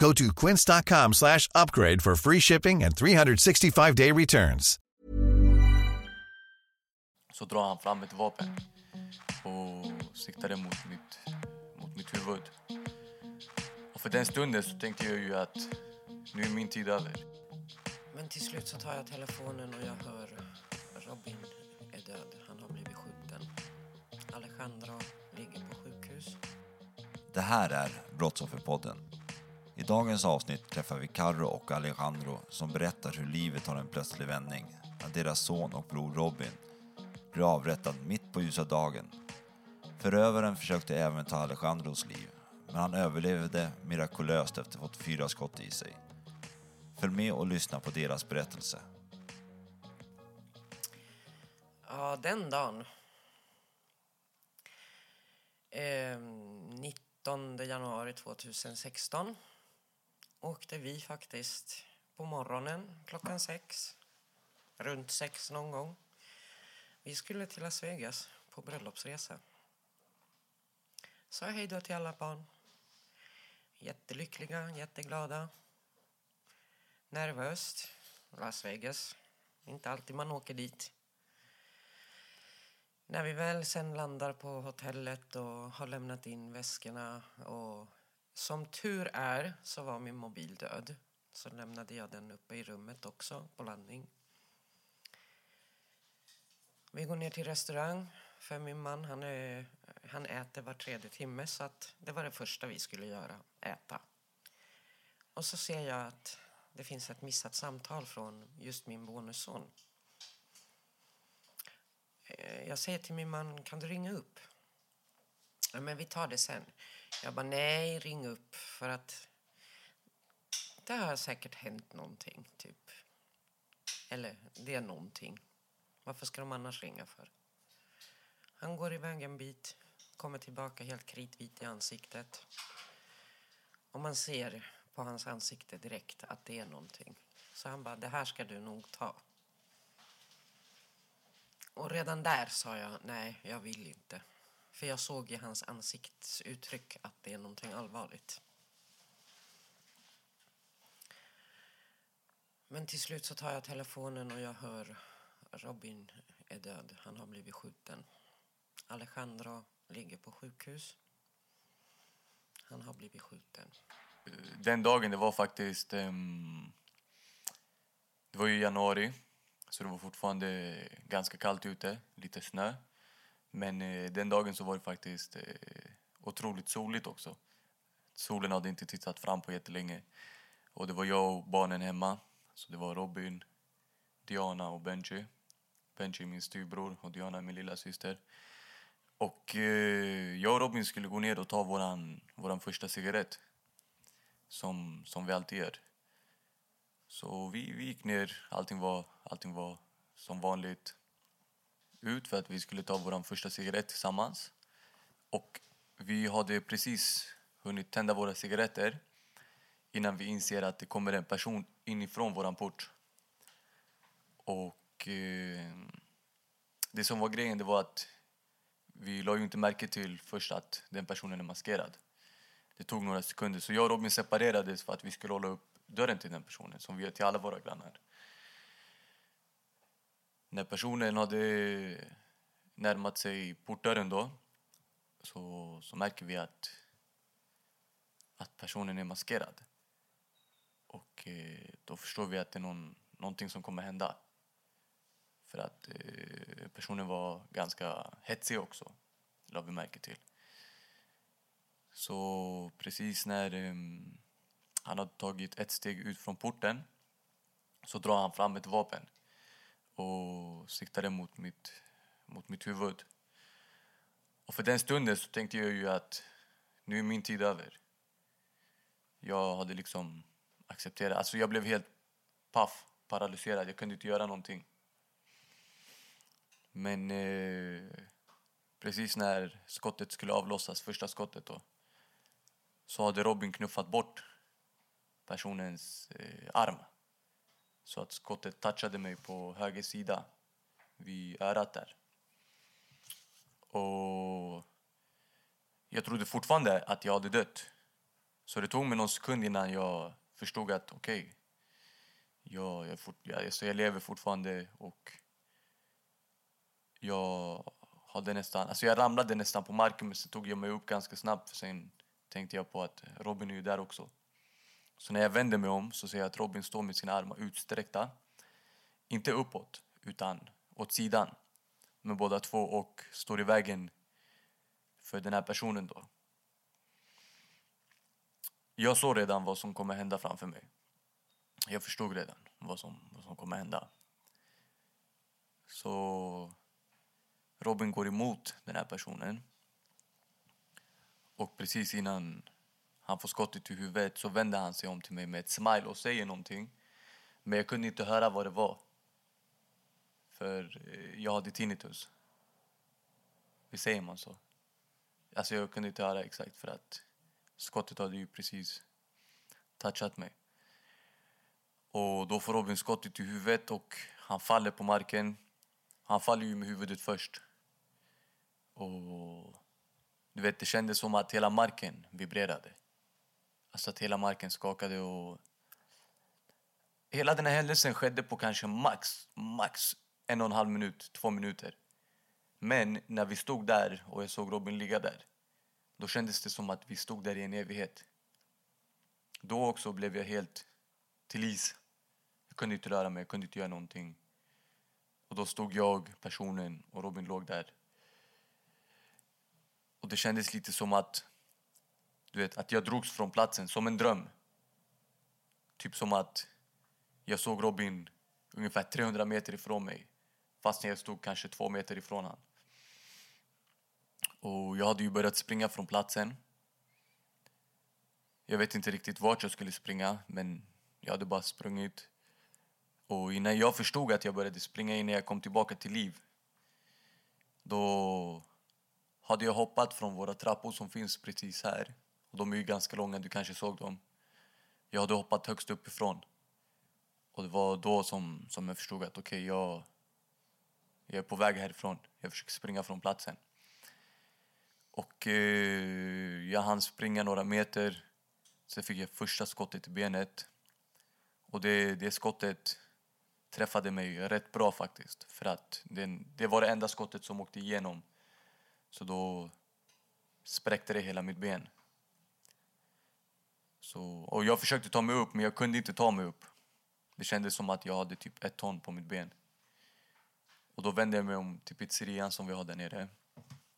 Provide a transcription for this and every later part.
Go to quince.com slash upgrade for free shipping and 365-day returns. Så drar han fram ett vapen och siktar det mot mitt, mot mitt huvud. Och för den stunden så tänkte jag ju att nu är min tid över. Men till slut så tar jag telefonen och jag hör Robin är död. Han har blivit skjuten. Alejandro ligger på sjukhus. Det här är Brottsofferpodden. I dagens avsnitt träffar vi Carro och Alejandro som berättar hur livet har en plötslig vändning när deras son och bror Robin blir avrättad mitt på ljusa dagen. Förövaren försökte även ta Alejandros liv, men han överlevde mirakulöst efter att ha fått fyra skott i sig. Följ med och lyssna på deras berättelse. Ja, den dagen. Eh, 19 januari 2016 åkte vi faktiskt på morgonen klockan sex. Runt sex någon gång. Vi skulle till Las Vegas på bröllopsresa. Sa hej då till alla barn. Jättelyckliga, jätteglada. Nervöst. Las Vegas. Inte alltid man åker dit. När vi väl sen landar på hotellet och har lämnat in väskorna och som tur är så var min mobil död. Så lämnade jag den uppe i rummet också på landning. Vi går ner till restaurang för min man han, är, han äter var tredje timme så att det var det första vi skulle göra, äta. Och så ser jag att det finns ett missat samtal från just min bonusson. Eh, jag säger till min man, kan du ringa upp? Ja, men vi tar det sen. Jag bara, nej, ring upp för att det har säkert hänt någonting, typ. Eller, det är någonting. Varför ska de annars ringa för? Han går iväg en bit, kommer tillbaka helt kritvit i ansiktet. Och man ser på hans ansikte direkt att det är någonting. Så han bara, det här ska du nog ta. Och redan där sa jag, nej, jag vill inte. För jag såg i hans ansiktsuttryck att det är någonting allvarligt. Men till slut så tar jag telefonen och jag hör Robin är död. Han har blivit skjuten. Alejandro ligger på sjukhus. Han har blivit skjuten. Den dagen det var faktiskt... Um, det var ju januari, så det var fortfarande ganska kallt ute, lite snö. Men eh, den dagen så var det faktiskt eh, otroligt soligt också. Solen hade inte tittat fram på jättelänge. Och det var jag och barnen hemma. Så det var Robin, Diana och Benji. Benji är min styvbror och Diana är min lilla syster. Och eh, jag och Robin skulle gå ner och ta våran, våran första cigarett. Som, som vi alltid gör. Så vi, vi gick ner, allting var, allting var som vanligt ut för att vi skulle ta vår första cigarett tillsammans. Och vi hade precis hunnit tända våra cigaretter innan vi inser att det kommer en person inifrån våran port. Och eh, det som var grejen det var att vi la ju inte märke till först att den personen är maskerad. Det tog några sekunder, så jag och Robin separerades för att vi skulle hålla upp dörren till den personen, som vi gör till alla våra grannar. När personen hade närmat sig portdörren då, så, så märker vi att, att personen är maskerad. Och eh, då förstår vi att det är någon, någonting som kommer hända. För att eh, personen var ganska hetsig också, la vi märke till. Så precis när eh, han hade tagit ett steg ut från porten så drar han fram ett vapen och siktade mot mitt, mot mitt huvud. Och för den stunden så tänkte jag ju att nu är min tid över. Jag hade liksom accepterat, alltså jag blev helt paff, paralyserad, jag kunde inte göra någonting. Men eh, precis när skottet skulle avlossas, första skottet då, så hade Robin knuffat bort personens eh, arm. Så att skottet touchade mig på höger sida, vid örat där. Och jag trodde fortfarande att jag hade dött. Så det tog mig någon sekund innan jag förstod att okej, okay, jag, jag, fort, jag, jag lever fortfarande och jag hade nästan, alltså jag ramlade nästan på marken men så tog jag mig upp ganska snabbt för sen tänkte jag på att Robin är ju där också. Så när jag vänder mig om så ser jag att Robin står med sina armar utsträckta. Inte uppåt, utan åt sidan med båda två och står i vägen för den här personen då. Jag såg redan vad som kommer hända framför mig. Jag förstod redan vad som, vad som kommer hända. Så Robin går emot den här personen. Och precis innan han får skottet i huvudet så vänder han sig om till mig med ett smile och säger någonting. Men jag kunde inte höra vad det var. För eh, jag hade tinnitus. Visst säger man så? Alltså jag kunde inte höra exakt för att skottet hade ju precis touchat mig. Och då får Robin skottet i huvudet och han faller på marken. Han faller ju med huvudet först. Och du vet, det kändes som att hela marken vibrerade. Alltså att hela marken skakade och... Hela den här händelsen skedde på kanske max, max en och en halv minut, två minuter. Men när vi stod där och jag såg Robin ligga där, då kändes det som att vi stod där i en evighet. Då också blev jag helt till is. Jag kunde inte röra mig, jag kunde inte göra någonting. Och då stod jag, personen och Robin låg där. Och det kändes lite som att, du vet, att jag drogs från platsen, som en dröm. Typ som att jag såg Robin ungefär 300 meter ifrån mig. Fast jag stod kanske två meter ifrån honom. Och jag hade ju börjat springa från platsen. Jag vet inte riktigt vart jag skulle springa, men jag hade bara sprungit. Och innan jag förstod att jag började springa, innan jag kom tillbaka till liv, då hade jag hoppat från våra trappor som finns precis här. Och de är ju ganska långa, du kanske såg dem. Jag hade hoppat högst uppifrån. Och det var då som, som jag förstod att okej, okay, jag, jag är på väg härifrån. Jag försöker springa från platsen. Och eh, jag hann springa några meter. Sen fick jag första skottet i benet. Och det, det skottet träffade mig rätt bra faktiskt. För att det, det var det enda skottet som åkte igenom. Så då spräckte det hela mitt ben. Så, och jag försökte ta mig upp, men jag kunde inte ta mig upp. Det kändes som att jag hade typ ett ton på mitt ben. Och då vände jag mig om till pizzerian som vi har där nere.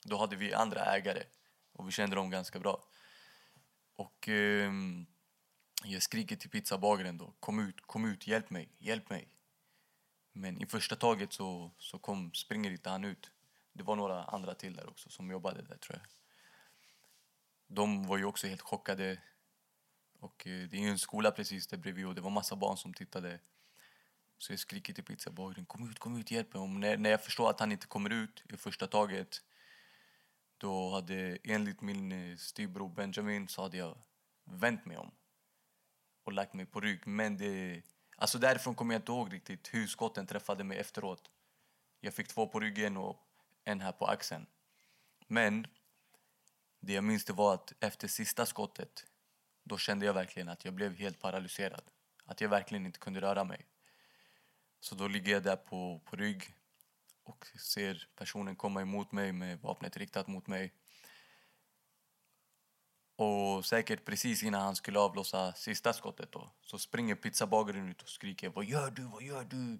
Då hade vi andra ägare och vi kände dem ganska bra. Och eh, jag skriker till pizzabagaren då, kom ut, kom ut, hjälp mig, hjälp mig. Men i första taget så, så kom, springer inte han ut. Det var några andra till där också som jobbade där tror jag. De var ju också helt chockade. Och eh, det är ju en skola precis där bredvid och det var massa barn som tittade. Så jag skriker till pizzabagaren, kom ut, kom ut, hjälp mig. Och när, när jag förstår att han inte kommer ut i första taget då hade enligt min eh, styvbror Benjamin så hade jag vänt mig om och lagt mig på rygg. Men det, alltså därifrån kommer jag inte ihåg riktigt hur skotten träffade mig efteråt. Jag fick två på ryggen och en här på axeln. Men det jag minns det var att efter sista skottet då kände jag verkligen att jag blev helt paralyserad. Att jag verkligen inte kunde röra mig. Så då ligger jag där på, på rygg och ser personen komma emot mig med vapnet riktat mot mig. Och säkert precis innan han skulle avlossa sista skottet då, så springer pizzabagaren ut och skriker Vad gör du? Vad gör du?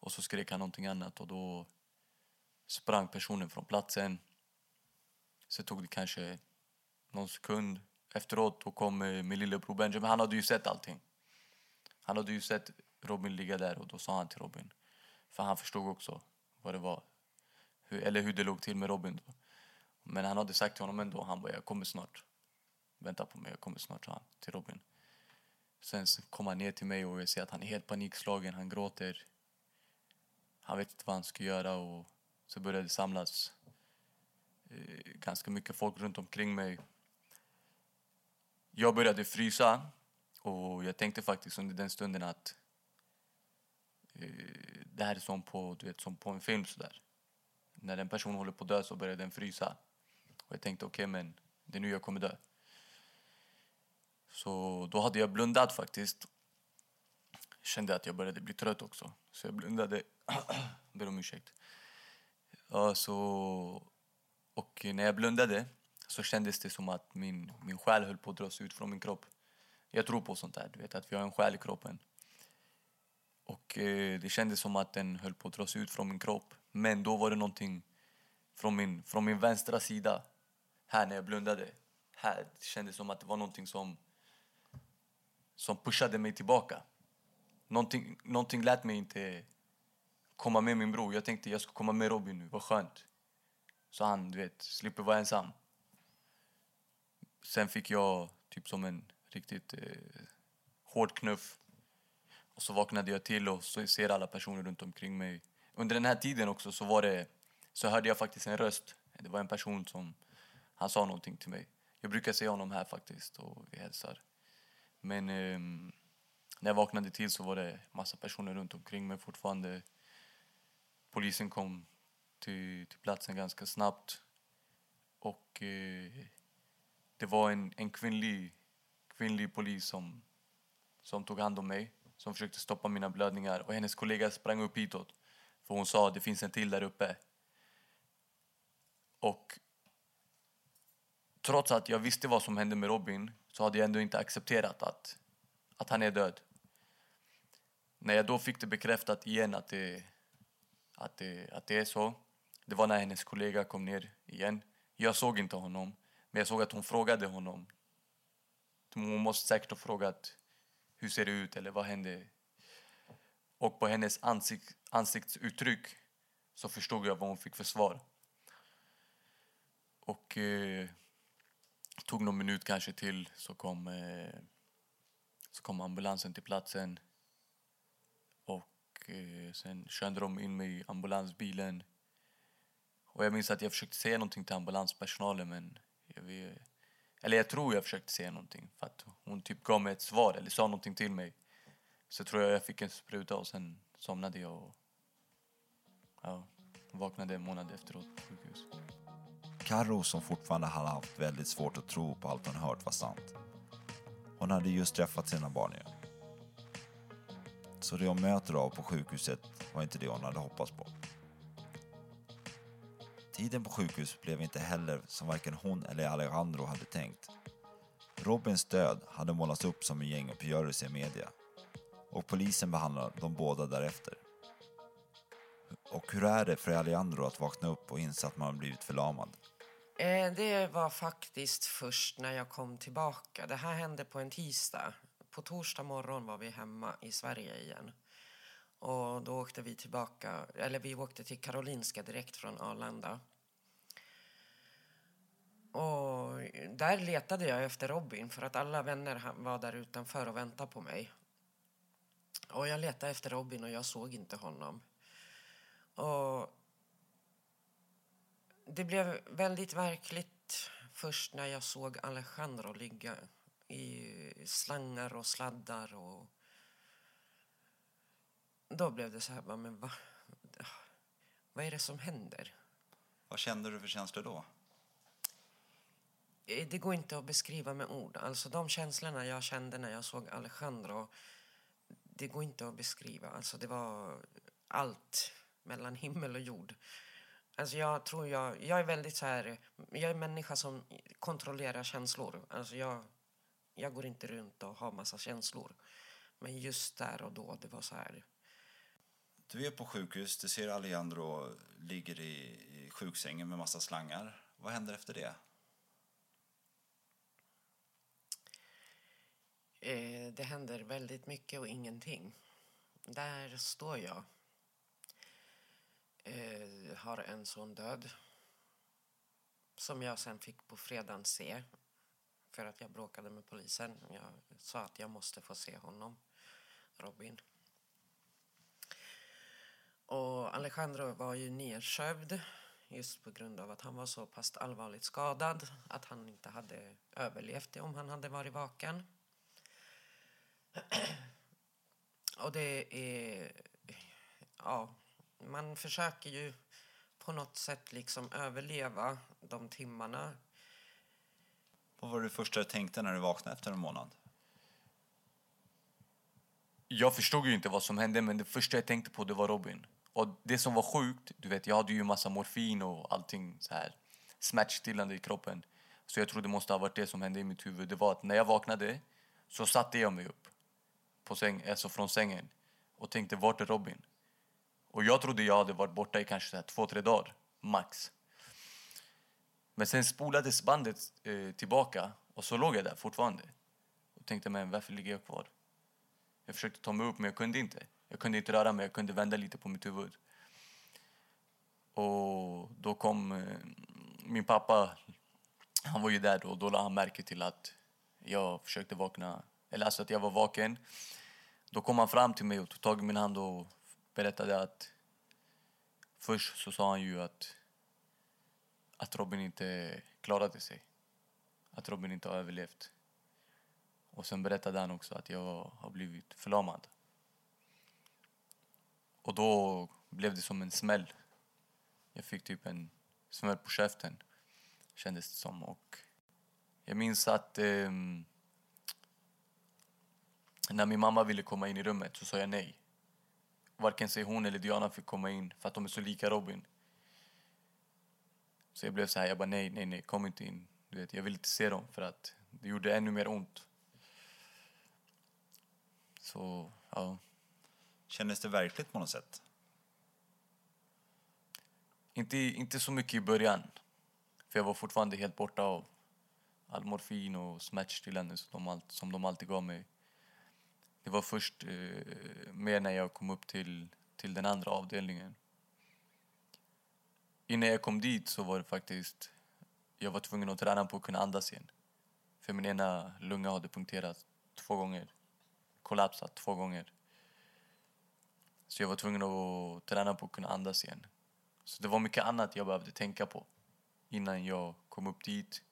Och så skrek han någonting annat och då sprang personen från platsen. Så tog det kanske någon sekund. Efteråt och kom med, min lillebror Benjamin. Han hade ju sett allting. Han hade ju sett Robin ligga där och då sa han till Robin. För han förstod också vad det var. Hur, eller hur det låg till med Robin då. Men han hade sagt till honom ändå. Han bara, jag kommer snart. Vänta på mig, jag kommer snart, sa han till Robin. Sen kom han ner till mig och jag ser att han är helt panikslagen. Han gråter. Han vet inte vad han ska göra och så började det samlas eh, ganska mycket folk runt omkring mig. Jag började frysa och jag tänkte faktiskt under den stunden att eh, det här är som på, du vet, som på en film sådär. När en person håller på att dö så börjar den frysa. Och jag tänkte okej okay, men det är nu jag kommer dö. Så då hade jag blundat faktiskt. Jag kände att jag började bli trött också. Så jag blundade. Ber om ursäkt. Ja, så... Och när jag blundade så kändes det som att min, min själ höll på att dras ut från min kropp. Jag tror på sånt där, du vet att vi har en själ i kroppen. Och eh, det kändes som att den höll på att dras ut från min kropp. Men då var det någonting från min, från min vänstra sida. Här när jag blundade. Här, det kändes som att det var någonting som som pushade mig tillbaka. Någonting, någonting lät mig inte komma med min bror. Jag tänkte jag ska komma med Robin nu, vad skönt. Så han, du vet, slipper vara ensam. Sen fick jag typ som en riktigt eh, hård knuff. Och så vaknade jag till och så ser alla personer runt omkring mig. Under den här tiden också så var det, så hörde jag faktiskt en röst. Det var en person som, han sa någonting till mig. Jag brukar se honom här faktiskt och vi hälsar. Men eh, när jag vaknade till så var det massa personer runt omkring mig fortfarande. Polisen kom till, till platsen ganska snabbt. Och eh, det var en, en kvinnlig, kvinnlig polis som, som tog hand om mig. Som försökte stoppa mina blödningar. Och hennes kollega sprang upp hitåt. För hon sa att det finns en till där uppe. Och trots att jag visste vad som hände med Robin så hade jag ändå inte accepterat att, att han är död. När jag då fick det bekräftat igen att det, att, det, att det är så, det var när hennes kollega kom ner igen. Jag såg inte honom, men jag såg att hon frågade honom. Hon måste säkert ha frågat hur ser det ut eller vad hände? Och på hennes ansikt, ansiktsuttryck så förstod jag vad hon fick för svar. Och... Eh, tog någon minut kanske till så kom, eh, så kom ambulansen till platsen. Och eh, sen körde de in mig i ambulansbilen. Och jag minns att jag försökte säga någonting till ambulanspersonalen men jag vill, eller jag tror jag försökte säga någonting för att hon typ gav mig ett svar eller sa någonting till mig. Så tror jag jag fick en spruta och sen somnade jag och ja, vaknade en månad efteråt på sjukhus. Karo som fortfarande hade haft väldigt svårt att tro på allt hon hört var sant. Hon hade just träffat sina barn igen. Så det hon möter av på sjukhuset var inte det hon hade hoppats på. Tiden på sjukhus blev inte heller som varken hon eller Alejandro hade tänkt. Robins död hade målats upp som en gänguppgörelse i media och polisen behandlade de båda därefter. Och hur är det för Alejandro att vakna upp och inse att man blivit förlamad? Eh, det var faktiskt först när jag kom tillbaka. Det här hände på en tisdag. På torsdag morgon var vi hemma i Sverige igen. Och då åkte vi tillbaka, eller vi åkte till Karolinska direkt från Arlanda. Och där letade jag efter Robin för att alla vänner var där utanför och väntade på mig. Och jag letade efter Robin och jag såg inte honom. Och det blev väldigt verkligt först när jag såg Alejandro ligga i slangar och sladdar och då blev det så här, men va? Vad är det som händer? Vad kände du för känslor då? Eh, det går inte att beskriva med ord. Alltså de känslorna jag kände när jag såg Alejandro, det går inte att beskriva. Alltså det var allt mellan himmel och jord. Alltså jag tror jag, jag är väldigt så här, jag är en människa som kontrollerar känslor. Alltså jag, jag går inte runt och har massa känslor. Men just där och då, det var så här. Du är på sjukhus, du ser Alejandro ligger i, i sjuksängen med massa slangar. Vad händer efter det? Eh, det händer väldigt mycket och ingenting. Där står jag. Eh, har en son död. Som jag sen fick på fredagen se. För att jag bråkade med polisen. Jag sa att jag måste få se honom. Robin. Och Alejandro var ju nedsövd just på grund av att han var så pass allvarligt skadad att han inte hade överlevt det om han hade varit vaken. Och det är... Ja, man försöker ju på något sätt liksom överleva de timmarna. Vad var det första du tänkte när du vaknade efter en månad? Jag förstod ju inte vad som hände, men det första jag tänkte på det var Robin. Och det som var sjukt, du vet, jag hade ju massa morfin och allting så här smärtstillande i kroppen. Så jag tror det måste ha varit det som hände i mitt huvud. Det var att när jag vaknade så satte jag mig upp på säng, alltså från sängen och tänkte vart är Robin? Och jag trodde jag hade varit borta i kanske så här två, tre dagar, max. Men sen spolades bandet eh, tillbaka och så låg jag där fortfarande. Och tänkte, men varför ligger jag kvar? Jag försökte ta mig upp men jag kunde inte. Jag kunde inte röra mig, jag kunde vända lite på mitt huvud. Och då kom eh, min pappa, han var ju där då, och då lade han märke till att jag försökte vakna, eller alltså att jag var vaken. Då kom han fram till mig och tog tag i min hand och berättade att först så sa han ju att, att Robin inte klarade sig. Att Robin inte har överlevt. Och sen berättade han också att jag har blivit förlamad. Och då blev det som en smäll. Jag fick typ en smäll på käften, kändes det som. Och jag minns att eh, när min mamma ville komma in i rummet så sa jag nej. Varken sig hon eller Diana fick komma in för att de är så lika Robin. Så jag blev så här, jag bara nej, nej, nej, kom inte in. Du vet, jag vill inte se dem för att det gjorde ännu mer ont. Så, ja. Kändes det verkligt på något sätt? Inte, inte så mycket i början. För jag var fortfarande helt borta av all morfin och smärtstillande som de, som de alltid gav mig. Det var först eh, mer när jag kom upp till, till den andra avdelningen. Innan jag kom dit så var det faktiskt... Jag var tvungen att träna på att kunna andas igen. För min ena lunga hade punkterats två gånger. Kollapsat två gånger. Så jag var tvungen att träna på att kunna andas igen. Så det var mycket annat jag behövde tänka på innan jag kom upp dit.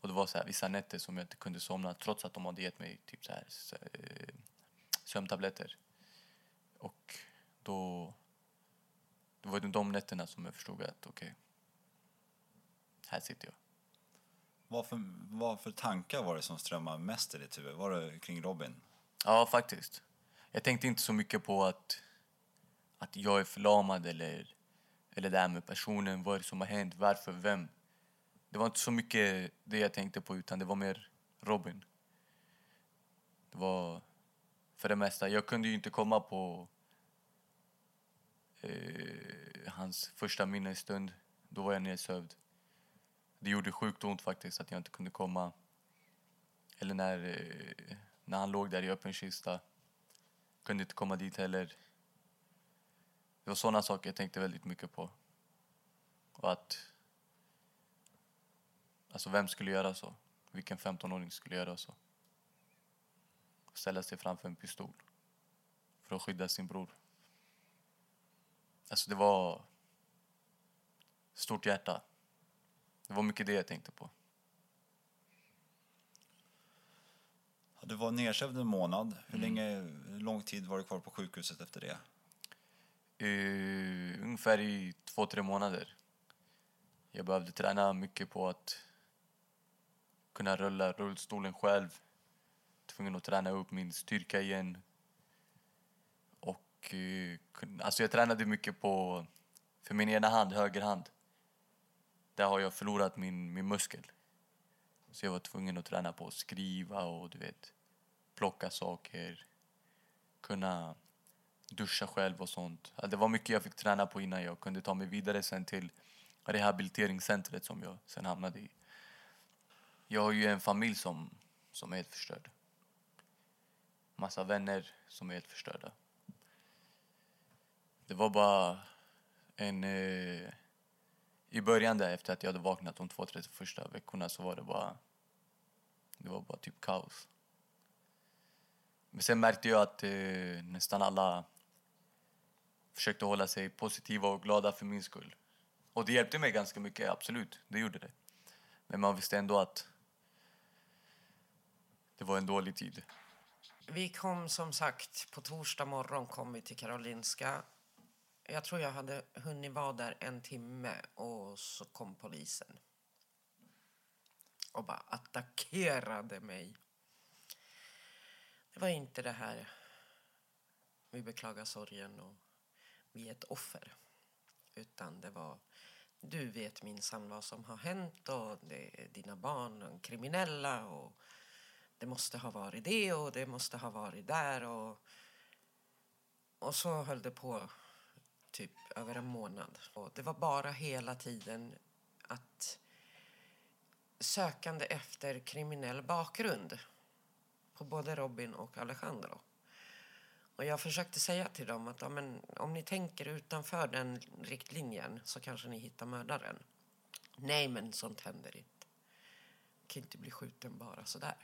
Och det var så här, vissa nätter som jag inte kunde somna trots att de hade gett mig typ så här, eh, sömntabletter. Och då, då var det de nätterna som jag förstod att okej, okay, här sitter jag. Vad för, vad för tankar var det som strömmade mest i ditt huvud? Var det kring Robin? Ja, faktiskt. Jag tänkte inte så mycket på att, att jag är förlamad eller, eller det här med personen, vad är det som har hänt, varför, vem. Det var inte så mycket det jag tänkte på utan det var mer Robin. Det var för det mesta. Jag kunde ju inte komma på eh, hans första minnesstund. Då var jag nedsövd. Det gjorde sjukt ont faktiskt att jag inte kunde komma. Eller när, eh, när han låg där i öppen kista. Kunde inte komma dit heller. Det var sådana saker jag tänkte väldigt mycket på. Och att Alltså vem skulle göra så? Vilken 15-åring skulle göra så? Ställa sig framför en pistol för att skydda sin bror. Alltså det var stort hjärta. Det var mycket det jag tänkte på. Du var nedsövd en månad. Hur, länge, hur lång tid var du kvar på sjukhuset efter det? Uh, ungefär i två, tre månader. Jag behövde träna mycket på att kunna rulla rullstolen själv. Tvungen att träna upp min styrka igen. Och uh, alltså jag tränade mycket på, för min ena hand, höger hand. Där har jag förlorat min, min muskel. Så jag var tvungen att träna på att skriva och du vet, plocka saker. Kunna duscha själv och sånt. Det var mycket jag fick träna på innan jag kunde ta mig vidare sen till rehabiliteringscentret som jag sen hamnade i. Jag har ju en familj som, som är helt förstörd. Massa vänner som är helt förstörda. Det var bara en... Eh, I början där, efter att jag hade vaknat de två, tre första veckorna så var det bara... Det var bara typ kaos. Men sen märkte jag att eh, nästan alla försökte hålla sig positiva och glada för min skull. Och det hjälpte mig ganska mycket, absolut. Det gjorde det. Men man visste ändå att det var en dålig tid. Vi kom som sagt, på torsdag morgon kom vi till Karolinska. Jag tror jag hade hunnit vara där en timme och så kom polisen. Och bara attackerade mig. Det var inte det här, vi beklagar sorgen och vi är ett offer. Utan det var, du vet minsann vad som har hänt och det är dina barn är kriminella och det måste ha varit det och det måste ha varit där och, och så höll det på typ över en månad. Och det var bara hela tiden att sökande efter kriminell bakgrund på både Robin och Alejandro. Och jag försökte säga till dem att ja, men, om ni tänker utanför den riktlinjen så kanske ni hittar mördaren. Nej, men sånt händer inte. kan inte bli skjuten bara sådär.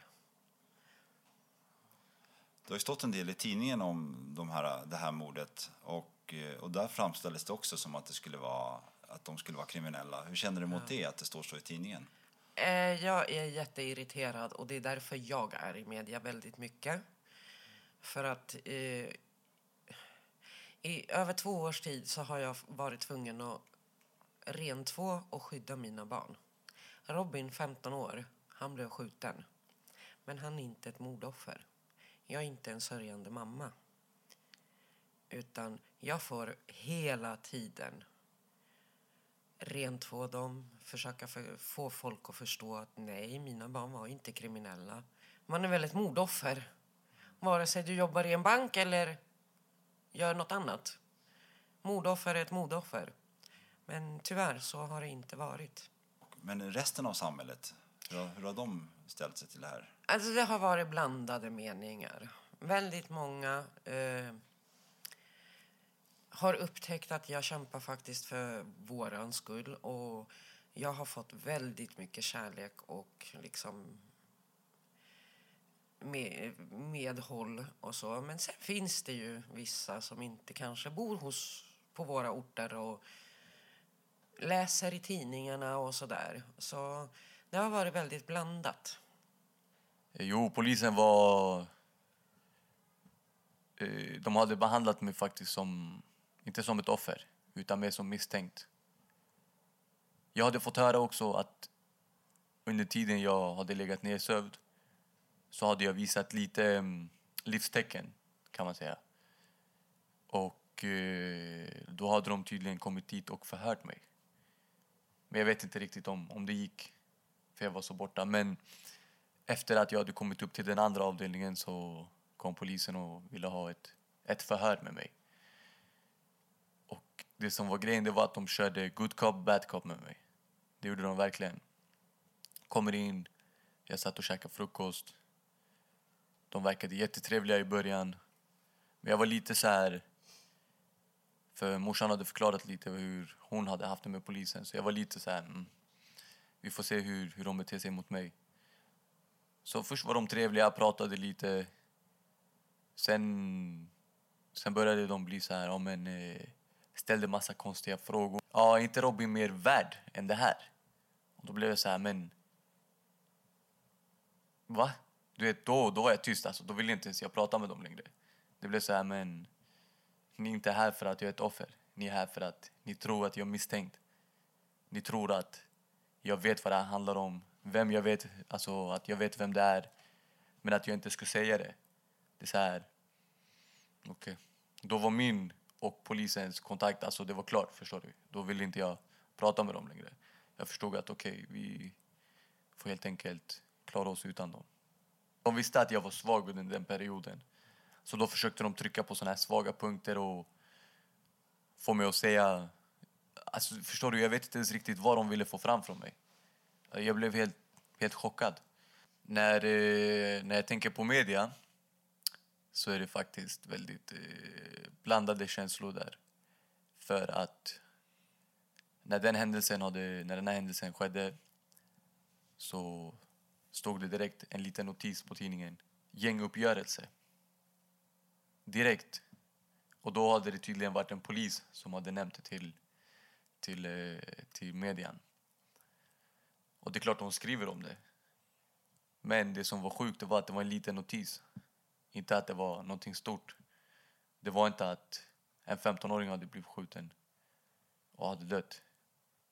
Det har ju stått en del i tidningen om de här, det här mordet och, eh, och där framställdes det också som att, det skulle vara, att de skulle vara kriminella. Hur känner du mot det, att det står så i tidningen? Eh, jag är jätteirriterad och det är därför jag är i media väldigt mycket. För att eh, i över två års tid så har jag varit tvungen att rentvå och skydda mina barn. Robin, 15 år, han blev skjuten. Men han är inte ett mordoffer. Jag är inte en sörjande mamma. Utan jag får hela tiden rentvå dem, försöka för, få folk att förstå att nej, mina barn var inte kriminella. Man är väl ett mordoffer, vare sig du jobbar i en bank eller gör något annat. Mordoffer är ett mordoffer. Men tyvärr så har det inte varit. Men resten av samhället, hur har, hur har de ställt sig till det här? Alltså det har varit blandade meningar. Väldigt många eh, har upptäckt att jag kämpar faktiskt för våran skull och jag har fått väldigt mycket kärlek och liksom med, medhåll och så. Men sen finns det ju vissa som inte kanske bor hos, på våra orter och läser i tidningarna och sådär. Så det har varit väldigt blandat. Jo, polisen var... Eh, de hade behandlat mig faktiskt som, inte som ett offer, utan mer som misstänkt. Jag hade fått höra också att under tiden jag hade legat nedsövd så hade jag visat lite mm, livstecken, kan man säga. Och eh, då hade de tydligen kommit dit och förhört mig. Men jag vet inte riktigt om, om det gick, för jag var så borta. Men efter att jag hade kommit upp till den andra avdelningen så kom polisen och ville ha ett, ett förhör med mig. Det som var grejen det var att de körde good cop, bad cop med mig. Det gjorde de verkligen. Kommer in, jag satt och käkade frukost. De verkade jättetrevliga i början. Men jag var lite så här... För morsan hade förklarat lite hur hon hade haft det med polisen. Så jag var lite så här... Mm, vi får se hur, hur de beter sig mot mig. Så först var de trevliga, pratade lite. Sen, sen började de bli så här, ja men... Eh, ställde massa konstiga frågor. Ja, är inte Robin mer värd än det här? Och då blev jag så här, men... Va? Du vet, då, då var jag tyst alltså. Då ville inte ens jag prata med dem längre. Det blev så här, men... Ni är inte här för att jag är ett offer. Ni är här för att ni tror att jag är misstänkt. Ni tror att jag vet vad det här handlar om. Vem jag vet, alltså att jag vet vem det är. Men att jag inte skulle säga det. Det är så här... Okej. Då var min och polisens kontakt, alltså det var klart, förstår du. Då ville inte jag prata med dem längre. Jag förstod att okej, vi får helt enkelt klara oss utan dem. De visste att jag var svag under den perioden. Så då försökte de trycka på såna här svaga punkter och få mig att säga... Alltså, förstår du, jag vet inte ens riktigt vad de ville få fram från mig. Jag blev helt, helt chockad. När, eh, när jag tänker på media så är det faktiskt väldigt eh, blandade känslor där. För att när den, händelsen hade, när den här händelsen skedde så stod det direkt en liten notis på tidningen. Gänguppgörelse. Direkt. Och då hade det tydligen varit en polis som hade nämnt det till, till, eh, till median. Och det är klart hon skriver om det. Men det som var sjukt det var att det var en liten notis. Inte att det var någonting stort. Det var inte att en 15-åring hade blivit skjuten och hade dött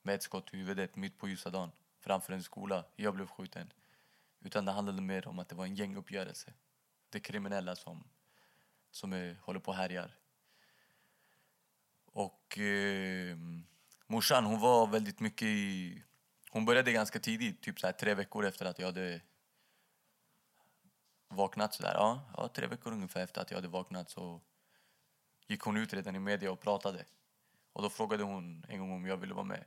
med ett skott i huvudet mitt på ljusa dagen framför en skola. Jag blev skjuten. Utan det handlade mer om att det var en gänguppgörelse. Det är kriminella som, som är, håller på och härjar. Och eh, morsan hon var väldigt mycket i... Hon började ganska tidigt, typ så här tre veckor efter att jag hade vaknat. sådär. Ja, ja, tre veckor ungefär efter att jag hade vaknat så gick hon ut redan i media och pratade. Och då frågade hon en gång om jag ville vara med.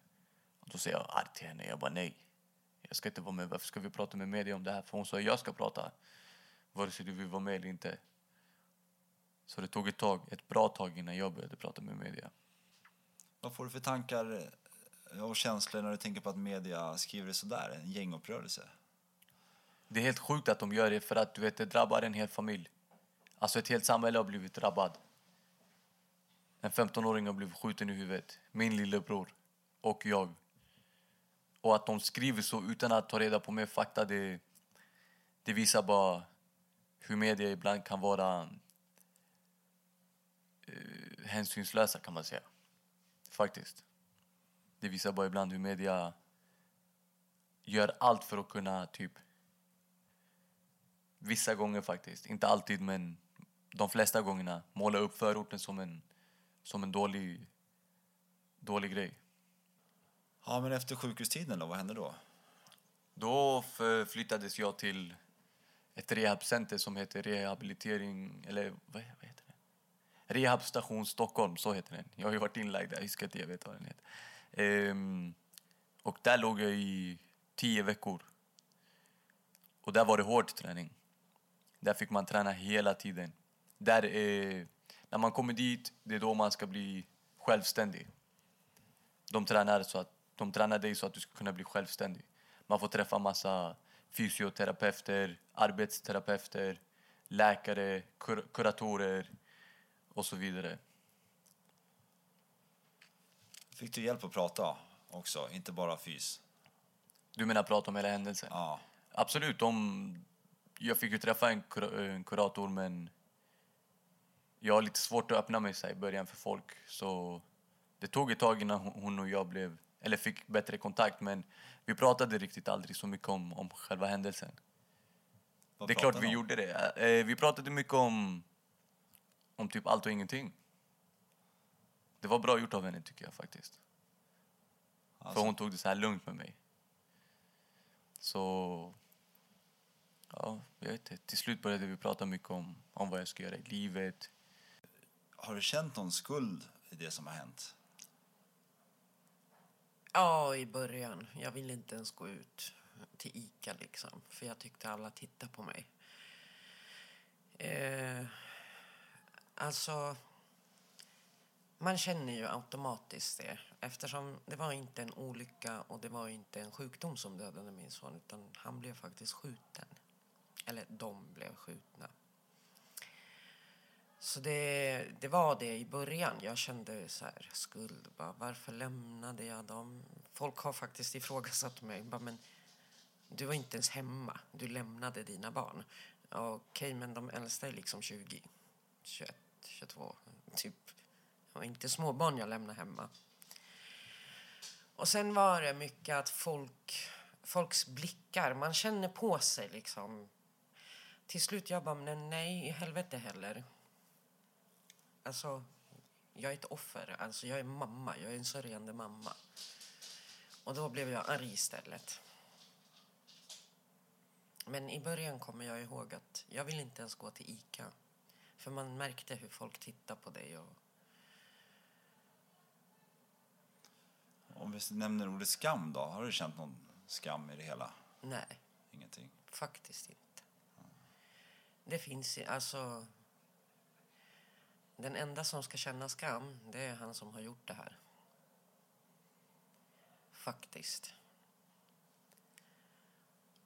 Och då säger jag arg till henne, jag bara nej. Jag ska inte vara med, varför ska vi prata med media om det här? För hon sa jag ska prata, vare sig du vill vara med eller inte. Så det tog ett tag, ett bra tag innan jag började prata med media. Vad får du för tankar eh, och känslor när du tänker på att media skriver det sådär, en gängupprörelse? Det är helt sjukt att de gör det för att du vet, det drabbar en hel familj. Alltså ett helt samhälle har blivit drabbad. En 15-åring har blivit skjuten i huvudet. Min lillebror och jag. Och att de skriver så utan att ta reda på mer fakta, det, det visar bara hur media ibland kan vara eh, hänsynslösa kan man säga. Faktiskt. Det visar bara ibland hur media gör allt för att kunna typ Vissa gånger faktiskt, inte alltid men de flesta gångerna måla upp förorten som en, som en dålig, dålig grej. Ja, men efter sjukhustiden då, vad hände då? Då flyttades jag till ett rehabcenter som heter rehabilitering, eller vad, vad heter det? Rehabstation Stockholm, så heter den. Jag har ju varit inlagd där, jag ska inte jag vet vad den heter. Ehm, och där låg jag i tio veckor. Och där var det hård träning. Där fick man träna hela tiden. Där är, när man kommer dit, det är då man ska bli självständig. De tränar, så att, de tränar dig så att du ska kunna bli självständig. Man får träffa massa fysioterapeuter, arbetsterapeuter, läkare, kur kuratorer och så vidare. Fick du hjälp att prata också, inte bara fys? Du menar prata om hela händelsen? Ja. Absolut. De, jag fick ju träffa en, kur en kurator men jag har lite svårt att öppna mig i början för folk. Så det tog ett tag innan hon och jag blev, eller fick bättre kontakt men vi pratade riktigt aldrig så mycket om, om själva händelsen. Vad det är klart vi om? gjorde det. Eh, Vi pratade mycket om, om typ allt och ingenting. Det var bra gjort av henne tycker jag faktiskt. Alltså, För hon tog det så här lugnt med mig. Så... Ja, jag vet inte. Till slut började vi prata mycket om, om vad jag ska göra i livet. Har du känt någon skuld i det som har hänt? Ja, i början. Jag ville inte ens gå ut till Ica liksom. För jag tyckte alla tittade på mig. Eh, alltså... Man känner ju automatiskt det. Eftersom det var inte en olycka och det var inte en sjukdom som dödade min son. Utan han blev faktiskt skjuten. Eller de blev skjutna. Så det, det var det i början. Jag kände så här, skuld. Bara, varför lämnade jag dem? Folk har faktiskt ifrågasatt mig. Bara, men du var inte ens hemma. Du lämnade dina barn. Okej, men de äldsta är liksom 20, 21, 22. Typ. Det var inte småbarn jag lämnade hemma. Och sen var det mycket att folk, folks blickar, man känner på sig liksom. Till slut jag bara, men nej i helvete heller. Alltså, jag är ett offer. Alltså, jag är mamma. Jag är en sörjande mamma. Och då blev jag arg istället. Men i början kommer jag ihåg att jag vill inte ens gå till Ica. För man märkte hur folk tittade på dig. Och, Om vi nämner ordet skam då, har du känt någon skam i det hela? nej, Ingenting. faktiskt inte. Det finns alltså... Den enda som ska känna skam, det är han som har gjort det här. Faktiskt.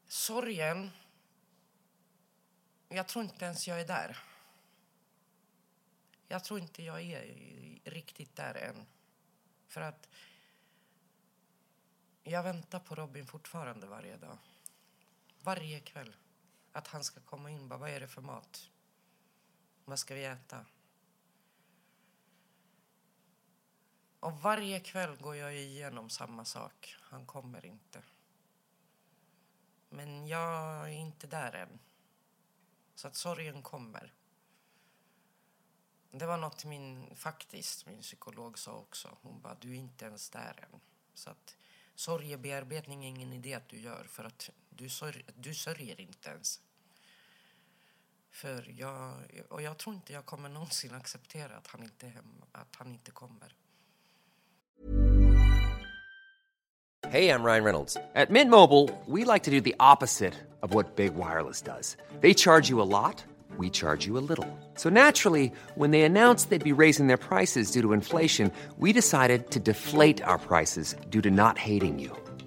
Sorgen... Jag tror inte ens jag är där. Jag tror inte jag är riktigt där än. För att jag väntar på Robin fortfarande varje dag. Varje kväll. Att han ska komma in. Bara, vad är det för mat? Vad ska vi äta? Och varje kväll går jag igenom samma sak. Han kommer inte. Men jag är inte där än. Så att sorgen kommer. Det var något min, faktiskt, min psykolog sa också. Hon bara, du är inte ens där än. Så att sorgebearbetning är ingen idé att du gör för att du, sörj, du sörjer inte ens. För jag, och jag tror inte jag kommer någonsin acceptera att han inte hemma, att han inte kommer. Hey, I'm Ryan Reynolds. At Mint Mobile, we like to do the opposite of what Big Wireless does. They charge you a lot, we charge you a little. So naturally, when they announced they'd be raising their prices due to inflation, we decided to deflate our prices due to not hating you.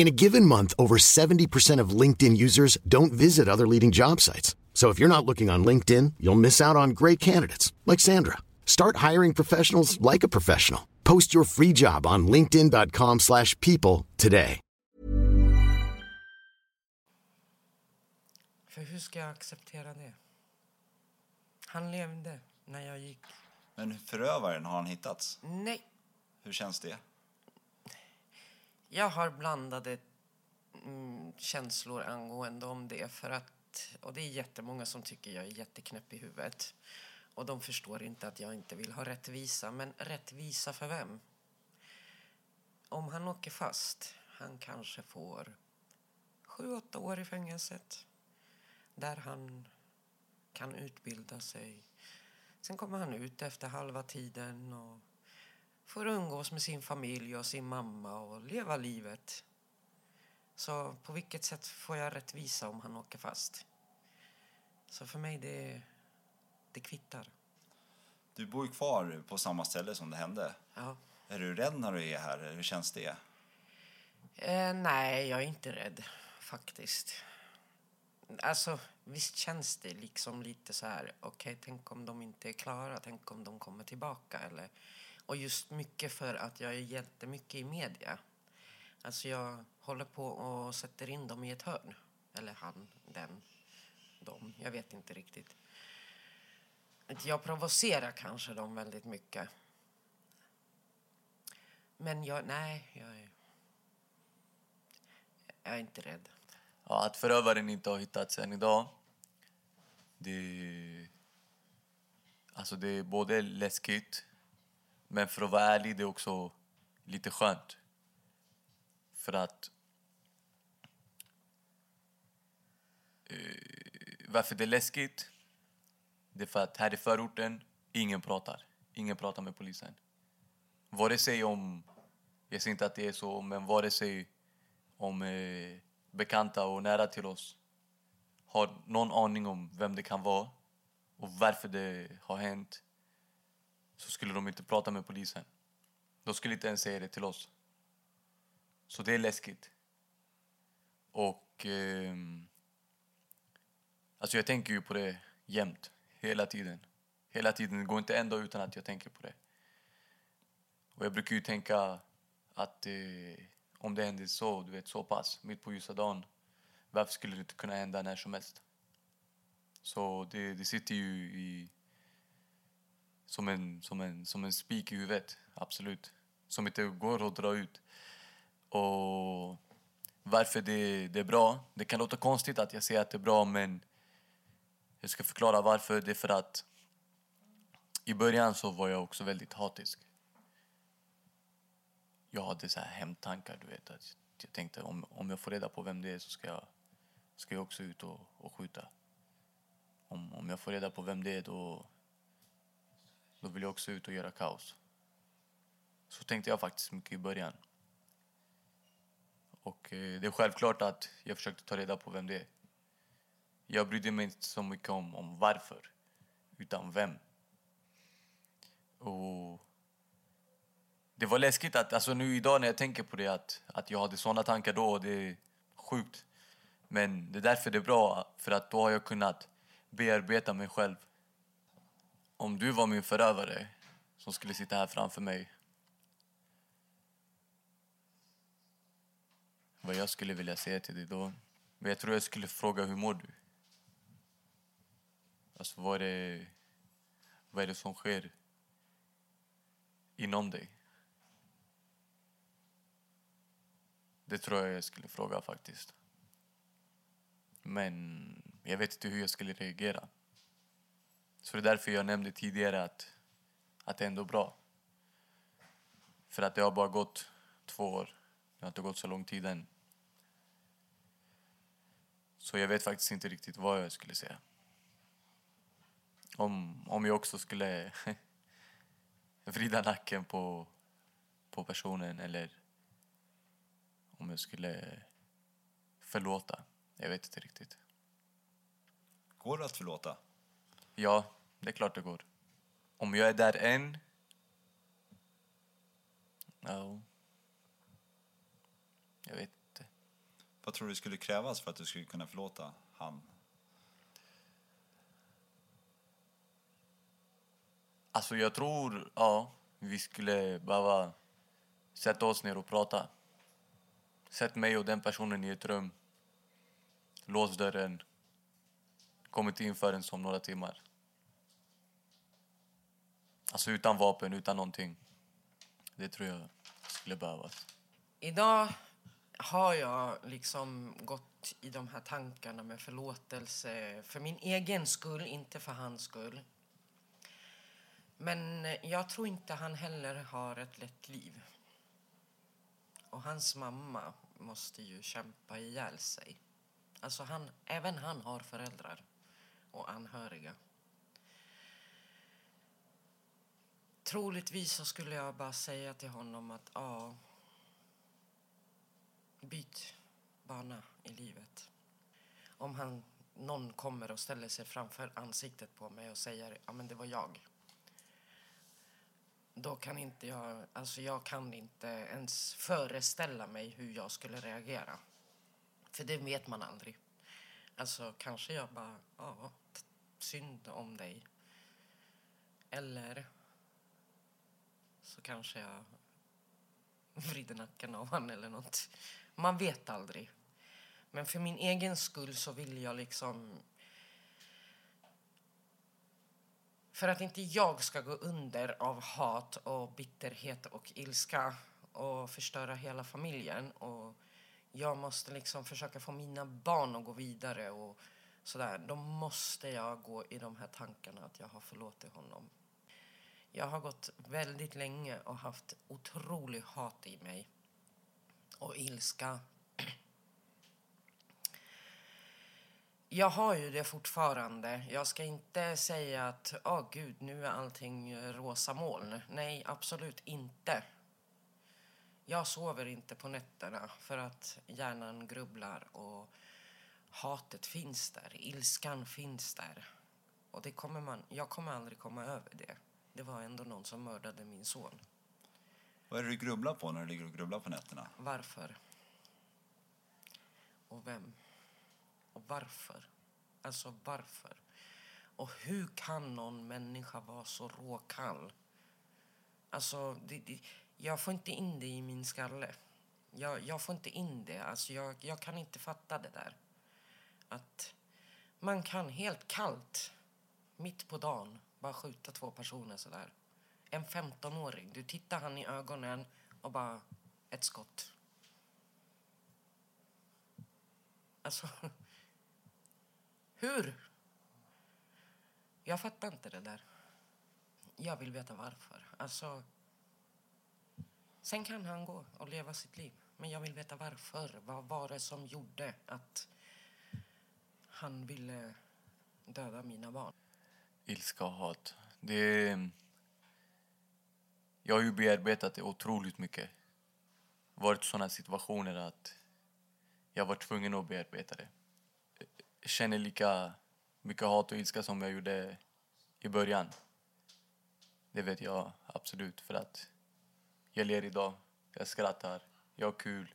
In a given month, over 70% of LinkedIn users don't visit other leading job sites. So if you're not looking on LinkedIn, you'll miss out on great candidates like Sandra. Start hiring professionals like a professional. Post your free job on linkedin.com/people slash people today. För hur ska jag acceptera det? Han levde när jag gick. Men förövaren, har han hittats? Nej, Hur känns det? Jag har blandade mm, känslor angående om det. För att, och det är jättemånga som tycker jag är jätteknäpp i huvudet. Och de förstår inte att jag inte vill ha rättvisa. Men rättvisa för vem? Om han åker fast, han kanske får sju, åtta år i fängelset. Där han kan utbilda sig. Sen kommer han ut efter halva tiden och får umgås med sin familj och sin mamma och leva livet. Så på vilket sätt får jag rättvisa om han åker fast? Så för mig det, det kvittar. Du bor ju kvar på samma ställe som det hände. Ja. Är du rädd när du är här? Hur känns det? Eh, nej, jag är inte rädd faktiskt. Alltså, visst känns det liksom lite så här, okej, tänk om de inte är klara, tänk om de kommer tillbaka eller... Och just mycket för att jag är jättemycket i media. Alltså jag håller på och sätter in dem i ett hörn. Eller han, den, dem, jag vet inte riktigt. Jag provocerar kanske dem väldigt mycket. Men jag, nej, jag är... Jag är inte rädd. Ja, att förövaren inte har hittats än idag, det... Alltså det är både läskigt, men för att vara ärlig, det är också lite skönt. För att... Eh, varför det är läskigt? Det är för att här i förorten, ingen pratar. Ingen pratar med polisen. Vare sig om... Jag säger inte att det är så, men vare sig om eh, bekanta och nära till oss har någon aning om vem det kan vara och varför det har hänt så skulle de inte prata med polisen. De skulle inte ens säga det till oss. Så det är läskigt. Och... Eh, alltså jag tänker ju på det jämt, hela tiden. Hela tiden, det går inte en dag utan att jag tänker på det. Och jag brukar ju tänka att eh, om det händer så, du vet, så pass, mitt på ljusa dagen, varför skulle det inte kunna hända när som helst? Så det, det sitter ju i, som en, som en, som en spik i huvudet, absolut. Som inte går att dra ut. Och varför det, det är bra. Det kan låta konstigt att jag säger att det är bra, men jag ska förklara varför. Det är för att i början så var jag också väldigt hatisk. Jag hade så här hämndtankar, du vet. Att jag tänkte om, om jag får reda på vem det är så ska jag, ska jag också ut och, och skjuta. Om, om jag får reda på vem det är då, då vill jag också ut och göra kaos. Så tänkte jag faktiskt mycket i början. Och eh, det är självklart att jag försökte ta reda på vem det är. Jag brydde mig inte så mycket om, om varför, utan vem. Och det var läskigt att, alltså nu idag när jag tänker på det, att, att jag hade sådana tankar då, det är sjukt. Men det är därför det är bra, för att då har jag kunnat bearbeta mig själv. Om du var min förövare som skulle sitta här framför mig vad jag skulle vilja säga till dig då. Men jag tror jag skulle fråga hur mår du? Alltså vad är det, vad är det som sker inom dig? Det tror jag jag skulle fråga faktiskt. Men jag vet inte hur jag skulle reagera. Så det är därför jag nämnde tidigare att, att det är ändå bra. För att det har bara gått två år. Det har inte gått så lång tid än. Så jag vet faktiskt inte riktigt vad jag skulle säga. Om, om jag också skulle vrida nacken på, på personen eller om jag skulle förlåta. Jag vet inte riktigt. Går det att förlåta? Ja, det är klart det går. Om jag är där än... Ja. Jag vet inte. Vad tror du skulle krävas för att du skulle kunna förlåta han? Alltså jag tror, ja, vi skulle behöva sätta oss ner och prata. Sätt mig och den personen i ett rum. Lås dörren. Kom inte in förrän om några timmar. Alltså utan vapen, utan någonting. Det tror jag skulle behövas. Idag har jag liksom gått i de här tankarna med förlåtelse för min egen skull, inte för hans skull. Men jag tror inte han heller har ett lätt liv. Och hans mamma måste ju kämpa ihjäl sig. Alltså han, även han har föräldrar och anhöriga. Troligtvis så skulle jag bara säga till honom att ja, byt bana i livet. Om han, någon kommer och ställer sig framför ansiktet på mig och säger ja men det var jag. Då kan inte jag, alltså jag kan inte ens föreställa mig hur jag skulle reagera. För det vet man aldrig. Alltså kanske jag bara, ja, synd om dig. Eller så kanske jag vrider nacken av han eller nåt. Man vet aldrig. Men för min egen skull så vill jag liksom... För att inte jag ska gå under av hat och bitterhet och ilska och förstöra hela familjen. Och jag måste liksom försöka få mina barn att gå vidare och sådär. Då måste jag gå i de här tankarna att jag har förlåtit honom. Jag har gått väldigt länge och haft otrolig hat i mig. Och ilska. Jag har ju det fortfarande. Jag ska inte säga att åh oh, gud, nu är allting rosa moln. Nej, absolut inte. Jag sover inte på nätterna för att hjärnan grubblar och hatet finns där, ilskan finns där. Och det kommer man, jag kommer aldrig komma över det. Det var ändå någon som mördade min son. Vad är det du grubblar på när du ligger och grubblar på nätterna? Varför? Och vem? Och varför? Alltså varför? Och hur kan någon människa vara så råkall? Alltså, det, det, jag får inte in det i min skalle. Jag, jag får inte in det. Alltså, jag, jag kan inte fatta det där. Att man kan helt kallt, mitt på dagen, bara skjuta två personer sådär. En 15-åring. Du tittar han i ögonen och bara ett skott. Alltså, hur? Jag fattar inte det där. Jag vill veta varför. Alltså, sen kan han gå och leva sitt liv. Men jag vill veta varför. Vad var det som gjorde att han ville döda mina barn? Ilska och hat. Det. Jag har ju bearbetat det otroligt mycket. Varit i sådana situationer att jag var tvungen att bearbeta det. Jag känner lika mycket hat och ilska som jag gjorde i början. Det vet jag absolut för att jag ler idag, jag skrattar, jag har kul.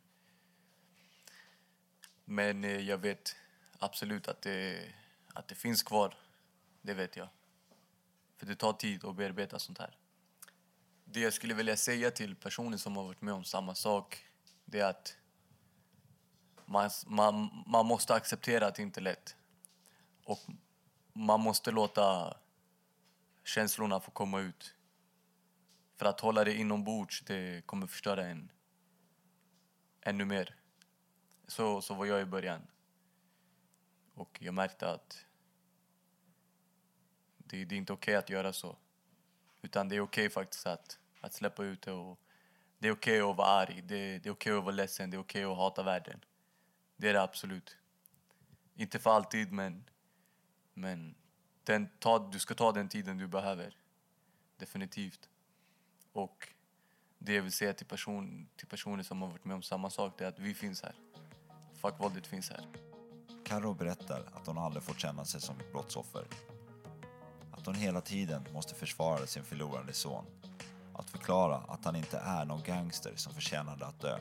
Men eh, jag vet absolut att det, att det finns kvar. Det vet jag. För det tar tid att bearbeta sånt här. Det jag skulle vilja säga till personer som har varit med om samma sak, det är att man, man, man måste acceptera att det inte är lätt. Och man måste låta känslorna få komma ut. För att hålla det inombords, det kommer förstöra en ännu mer. Så, så var jag i början. Och jag märkte att det, det är inte okej okay att göra så. Utan det är okej okay faktiskt att, att släppa ut det. Och det är okej okay att vara arg, det, det är okej att vara ledsen, det är okej att hata världen. Det är det absolut. Inte för alltid, men, men den, ta, du ska ta den tiden du behöver. Definitivt. Och det jag vill säga till, person, till personer som har varit med om samma sak, det är att vi finns här. Fuck våldet finns här. Karo berättar att hon aldrig fått känna sig som ett brottsoffer. Att hon hela tiden måste försvara sin förlorade son. Att förklara att han inte är någon gangster som förtjänade att dö.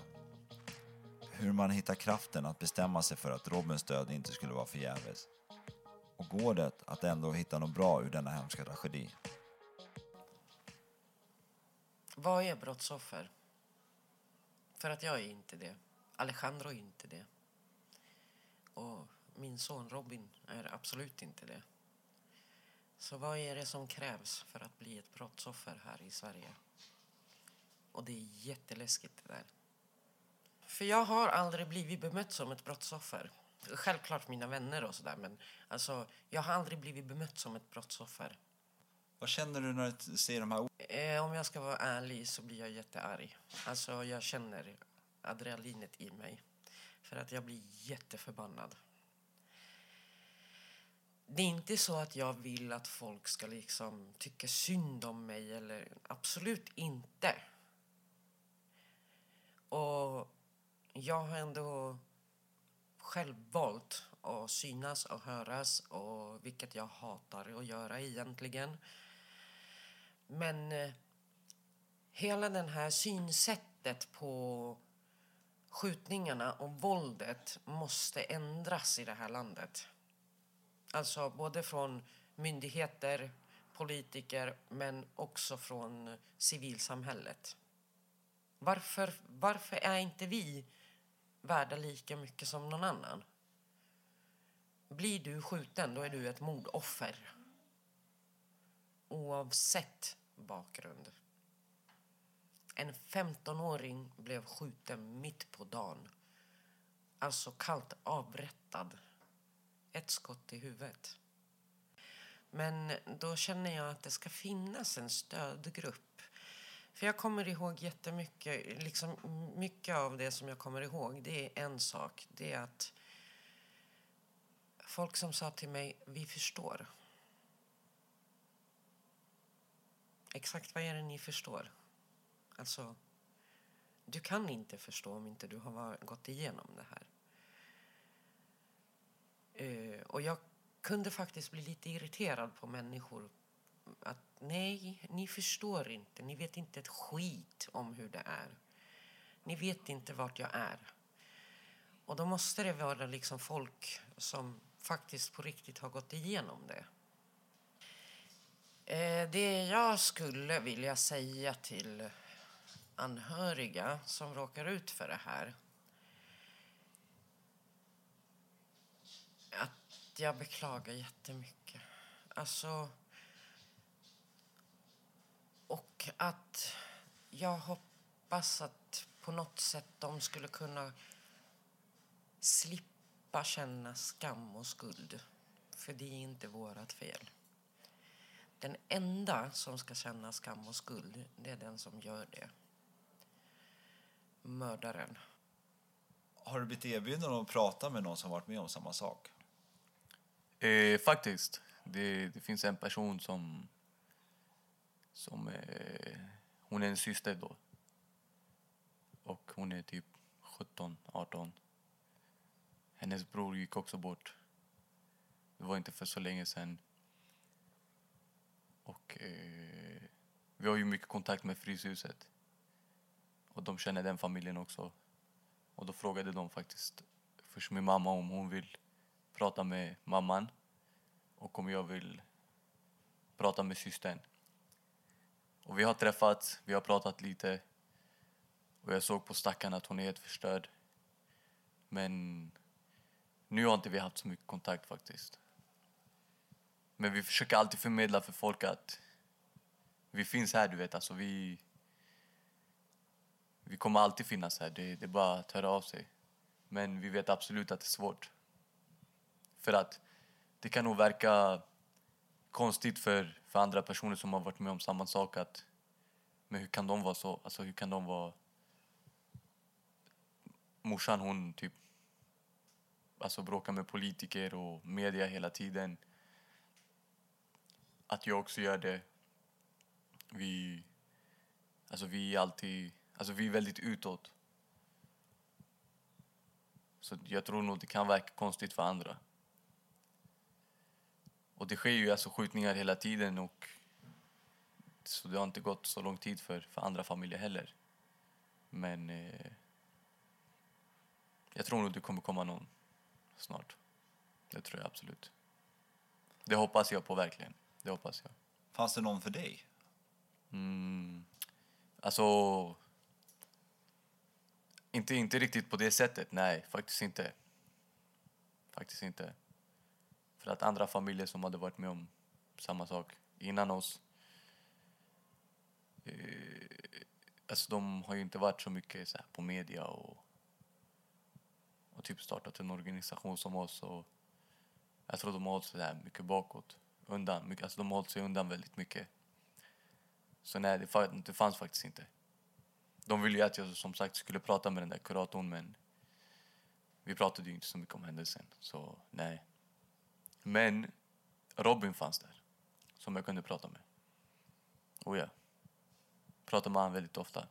Hur man hittar kraften att bestämma sig för att Robins död inte skulle vara förgäves. Och går det att ändå hitta något bra ur denna hemska tragedi? Vad är brottsoffer? För att jag är inte det. Alejandro är inte det. Och min son Robin är absolut inte det. Så vad är det som krävs för att bli ett brottsoffer här i Sverige? Och det är jätteläskigt det där. För jag har aldrig blivit bemött som ett brottsoffer. Självklart mina vänner och sådär men alltså, jag har aldrig blivit bemött som ett brottsoffer. Vad känner du när du ser de här orden? Eh, om jag ska vara ärlig så blir jag jättearg. Alltså jag känner adrenalinet i mig. För att jag blir jätteförbannad. Det är inte så att jag vill att folk ska liksom tycka synd om mig eller absolut inte. Och jag har ändå själv valt att synas och höras och vilket jag hatar att göra egentligen. Men eh, hela det här synsättet på skjutningarna och våldet måste ändras i det här landet. Alltså både från myndigheter, politiker men också från civilsamhället. Varför, varför är inte vi värda lika mycket som någon annan? Blir du skjuten, då är du ett mordoffer. Oavsett bakgrund. En 15-åring blev skjuten mitt på dagen. Alltså kallt avrättad. Ett skott i huvudet. Men då känner jag att det ska finnas en stödgrupp. För jag kommer ihåg jättemycket, liksom mycket av det som jag kommer ihåg, det är en sak. Det är att folk som sa till mig, vi förstår. Exakt vad är det ni förstår? Alltså, du kan inte förstå om inte du har gått igenom det här. Uh, och jag kunde faktiskt bli lite irriterad på människor. Att nej, ni förstår inte. Ni vet inte ett skit om hur det är. Ni vet inte vart jag är. Och då måste det vara liksom folk som faktiskt på riktigt har gått igenom det. Uh, det jag skulle vilja säga till anhöriga som råkar ut för det här att jag beklagar jättemycket. Alltså, Och att jag hoppas att på något sätt de skulle kunna slippa känna skam och skuld. För det är inte vårt fel. Den enda som ska känna skam och skuld, det är den som gör det. Mördaren. Har du blivit erbjuden att prata med någon som varit med om samma sak? Eh, faktiskt. Det, det finns en person som... som eh, hon är en syster då. Och hon är typ 17, 18. Hennes bror gick också bort. Det var inte för så länge sedan. Och eh, vi har ju mycket kontakt med Fryshuset. Och de känner den familjen också. Och då frågade de faktiskt först min mamma om hon vill prata med mamman och om jag vill prata med systern. Och vi har träffats, vi har pratat lite och jag såg på stackaren att hon är helt förstörd. Men nu har inte vi haft så mycket kontakt faktiskt. Men vi försöker alltid förmedla för folk att vi finns här, du vet. Alltså vi, vi kommer alltid finnas här. Det, det är bara att höra av sig. Men vi vet absolut att det är svårt. För att det kan nog verka konstigt för, för andra personer som har varit med om samma sak att men hur kan de vara så? Alltså hur kan de vara... Morsan hon typ alltså bråkar med politiker och media hela tiden. Att jag också gör det. Vi, alltså vi är alltid, alltså vi är väldigt utåt. Så jag tror nog det kan verka konstigt för andra. Och det sker ju alltså skjutningar hela tiden och så det har inte gått så lång tid för, för andra familjer heller. Men eh, jag tror nog det kommer komma någon snart. Det tror jag absolut. Det hoppas jag på verkligen. Det hoppas jag. Fanns det någon för dig? Mm, alltså... Inte, inte riktigt på det sättet, nej. Faktiskt inte. Faktiskt inte. För att andra familjer som hade varit med om samma sak innan oss eh, alltså de har ju inte varit så mycket så på media och, och typ startat en organisation som oss. Och jag tror de har hållit sig där mycket bakåt. Undan. Mycket, alltså de har hållit sig undan väldigt mycket. Så nej, det, det fanns faktiskt inte. De ville ju att jag som sagt skulle prata med den där kuratorn men vi pratade ju inte så mycket om händelsen. Så nej. Men Robin fanns där, som jag kunde prata med. Och ja, pratar med honom väldigt ofta.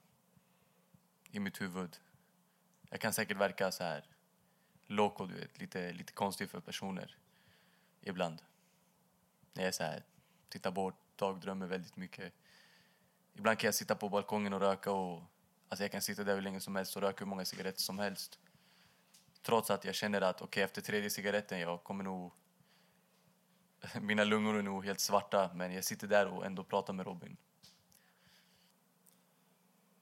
I mitt huvud. Jag kan säkert verka så här loco, du vet, lite, lite konstig för personer ibland. När jag så här, tittar bort, dagdrömmer väldigt mycket. Ibland kan jag sitta på balkongen och röka och alltså jag kan sitta där hur länge som helst och röka hur många cigaretter som helst. Trots att jag känner att okej, okay, efter tredje cigaretten jag kommer nog mina lungor är nog helt svarta, men jag sitter där och ändå pratar med Robin.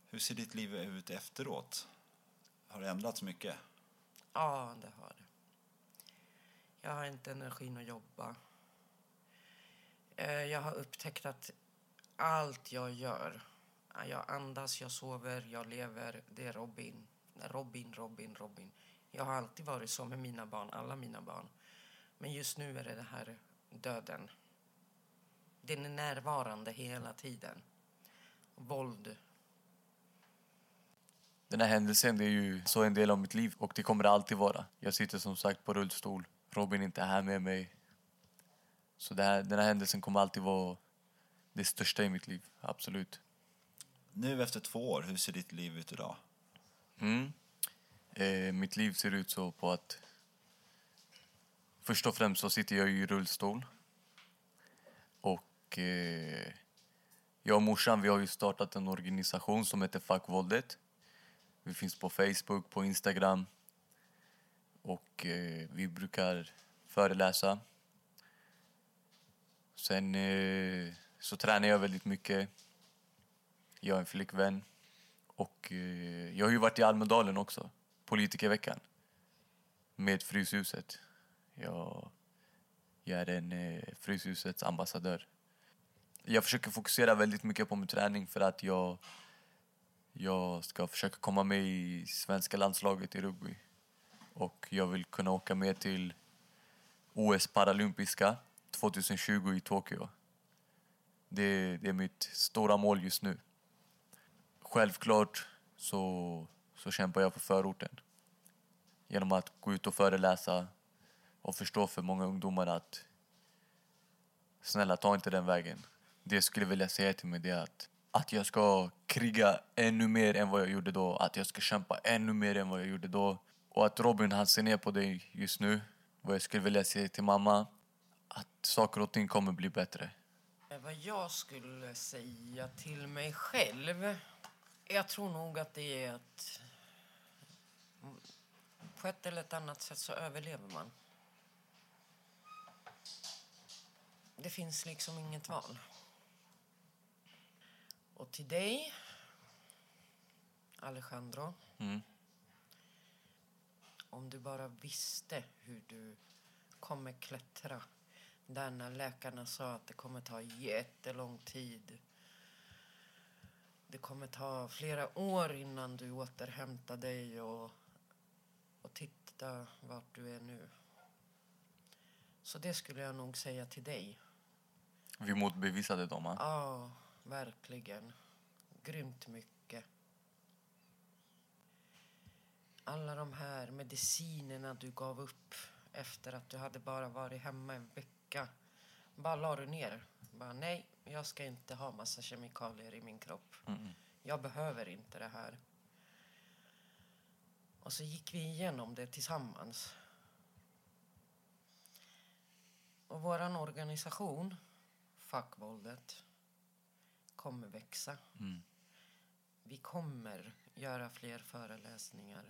Hur ser ditt liv ut efteråt? Har det ändrats mycket? Ja, det har det. Jag har inte energin att jobba. Eh, jag har upptäckt att allt jag gör, jag andas, jag sover, jag lever, det är Robin. Robin, Robin, Robin. Jag har alltid varit så med mina barn, alla mina barn. Men just nu är det det här döden. Den är närvarande hela tiden. Våld. Den här händelsen det är ju så en del av mitt liv och det kommer det alltid vara. Jag sitter som sagt på rullstol. Robin är inte här med mig. Så det här, den här händelsen kommer alltid vara det största i mitt liv, absolut. Nu efter två år, hur ser ditt liv ut idag? Mm. Eh, mitt liv ser ut så på att Först och främst så sitter jag i rullstol. Och eh, jag och morsan vi har ju startat en organisation som heter Fuck våldet. Vi finns på Facebook, på Instagram. Och eh, vi brukar föreläsa. Sen eh, så tränar jag väldigt mycket. Jag har en flickvän. Och eh, jag har ju varit i Almedalen också, politikerveckan. Med Fryshuset. Jag, jag är en eh, Fryshusets ambassadör. Jag försöker fokusera väldigt mycket på min träning för att jag, jag ska försöka komma med i svenska landslaget i rugby. Och jag vill kunna åka med till OS Paralympiska 2020 i Tokyo. Det, det är mitt stora mål just nu. Självklart så, så kämpar jag för förorten. Genom att gå ut och föreläsa och förstå för många ungdomar att snälla, ta inte den vägen. Det jag skulle vilja säga till mig det är att, att jag ska kriga ännu mer än vad jag gjorde då. Att jag ska kämpa ännu mer än vad jag gjorde då. Och att Robin, han ser ner på dig just nu. Vad jag skulle vilja säga till mamma, att saker och ting kommer bli bättre. Eh, vad jag skulle säga till mig själv... Jag tror nog att det är att... Mm, på ett eller ett annat sätt så överlever man. Det finns liksom inget val. Och till dig, Alejandro. Mm. Om du bara visste hur du kommer klättra där när läkarna sa att det kommer ta jättelång tid. Det kommer ta flera år innan du återhämtar dig och, och titta vart du är nu. Så det skulle jag nog säga till dig. Vi motbevisade dem. Ja, verkligen. Grymt mycket. Alla de här medicinerna du gav upp efter att du hade bara varit hemma en vecka. Bara la du ner. Bara, nej, jag ska inte ha massa kemikalier i min kropp. Jag behöver inte det här. Och så gick vi igenom det tillsammans. Och våran organisation, Fackvåldet, kommer växa. Vi kommer göra fler föreläsningar.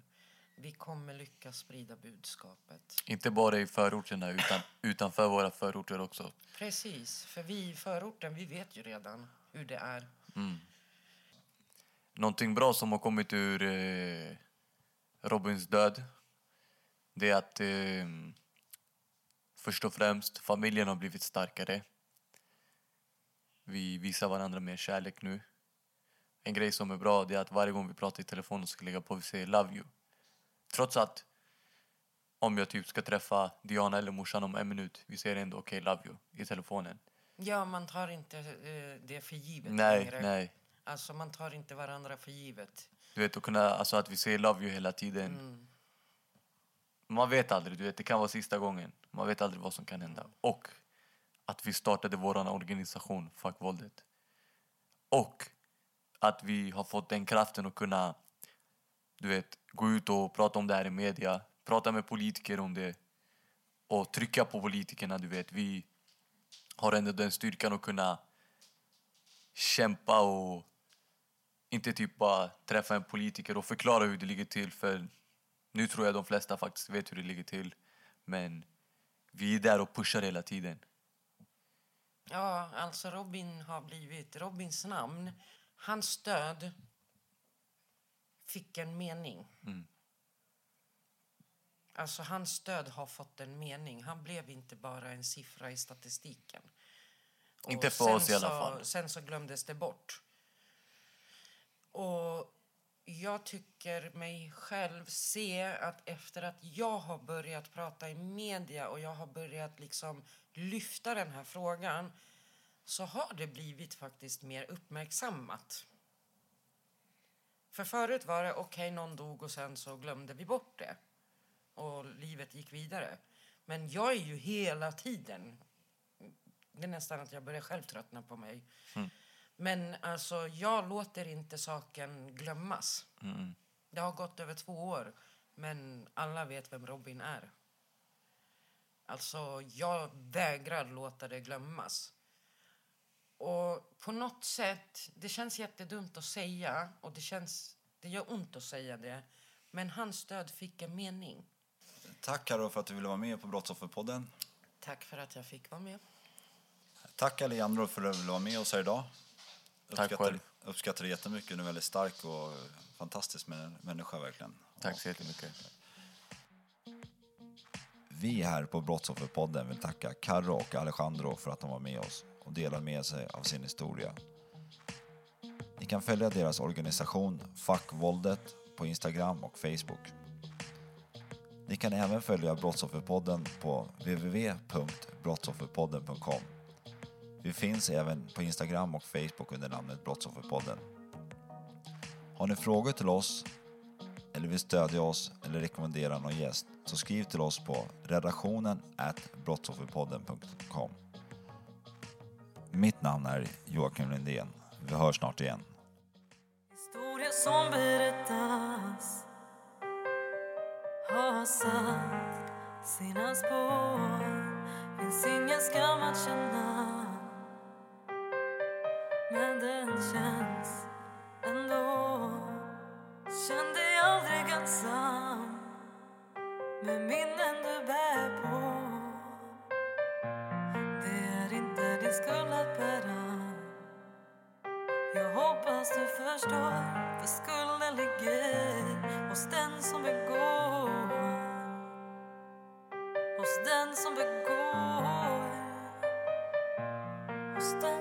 Vi kommer lyckas sprida budskapet. Inte bara i förorterna, utan utanför våra förorter också. Precis, för vi i förorten, vi vet ju redan hur det är. Någonting bra som har kommit ur eh, Robins död, det är att eh, först och främst familjen har blivit starkare. Vi visar varandra mer kärlek nu. En grej som är bra det är att varje gång vi pratar i telefon och ska lägga på vi säger love you. Trots att om jag typ ska träffa Diana eller morsan om en minut, vi säger ändå okej love you i telefonen. Ja, man tar inte eh, det för givet Nej, längre. nej. Alltså, man tar inte varandra för givet. Du vet, att, kunna, alltså att vi säger love you hela tiden. Man vet aldrig, du vet, det kan vara sista gången. Man vet aldrig vad som kan hända. Och att vi startade vår organisation, Fuck våldet. Och att vi har fått den kraften att kunna du vet, gå ut och prata om det här i media. Prata med politiker om det. Och trycka på politikerna, du vet. Vi har ändå den styrkan att kunna kämpa och inte typ bara träffa en politiker och förklara hur det ligger till. För nu tror jag de flesta faktiskt vet hur det ligger till. Men vi är där och pushar hela tiden. Ja, alltså Robin har blivit... Robins namn, hans död fick en mening. Alltså hans död har fått en mening. Han blev inte bara en siffra i statistiken. Inte för oss i alla så, fall. Sen så glömdes det bort. Och jag tycker mig själv se att efter att jag har börjat prata i media och jag har börjat liksom lyfta den här frågan så har det blivit faktiskt mer uppmärksammat. För förut var det okej, någon dog och sen så glömde vi bort det. Och livet gick vidare. Men jag är ju hela tiden... Det är nästan att jag börjar själv tröttna på mig. Mm. Men alltså, jag låter inte saken glömmas. Det har gått över två år, men alla vet vem Robin är. Alltså, jag vägrar låta det glömmas. Och på något sätt, det känns jättedumt att säga och det känns, det gör ont att säga det. Men hans död fick en mening. Tack Karo för att du ville vara med på Brottsofferpodden. Tack för att jag fick vara med. Tack Alejandro för att du ville vara med oss här idag. Tack själv. Uppskattar det jättemycket. Du är en väldigt stark och fantastisk män- människa verkligen. Tack så jättemycket. Vi här på Brottsofferpodden vill tacka Karo och Alejandro för att de var med oss. och delar med sig av sin historia. Ni kan följa deras organisation Fackvåldet på Instagram och Facebook. Ni kan även följa Brottsofferpodden på www.brottsofferpodden.com. Vi finns även på Instagram och Facebook under namnet Brottsofferpodden. Har ni frågor till oss eller vill stödja oss eller rekommendera någon gäst så skriv till oss på redaktionen brottsofferpodden.com. Mitt namn är Joakim Lindén. Vi hörs snart igen. Historia som berättas har satt sina spår Finns ingen skam att känna men den känns ändå Känn dig aldrig ensam med minnen du bär på Det är inte din skuld att bära jag hoppas du förstår, för skulden ligger hos den som begår. Hos den som begår. Hos den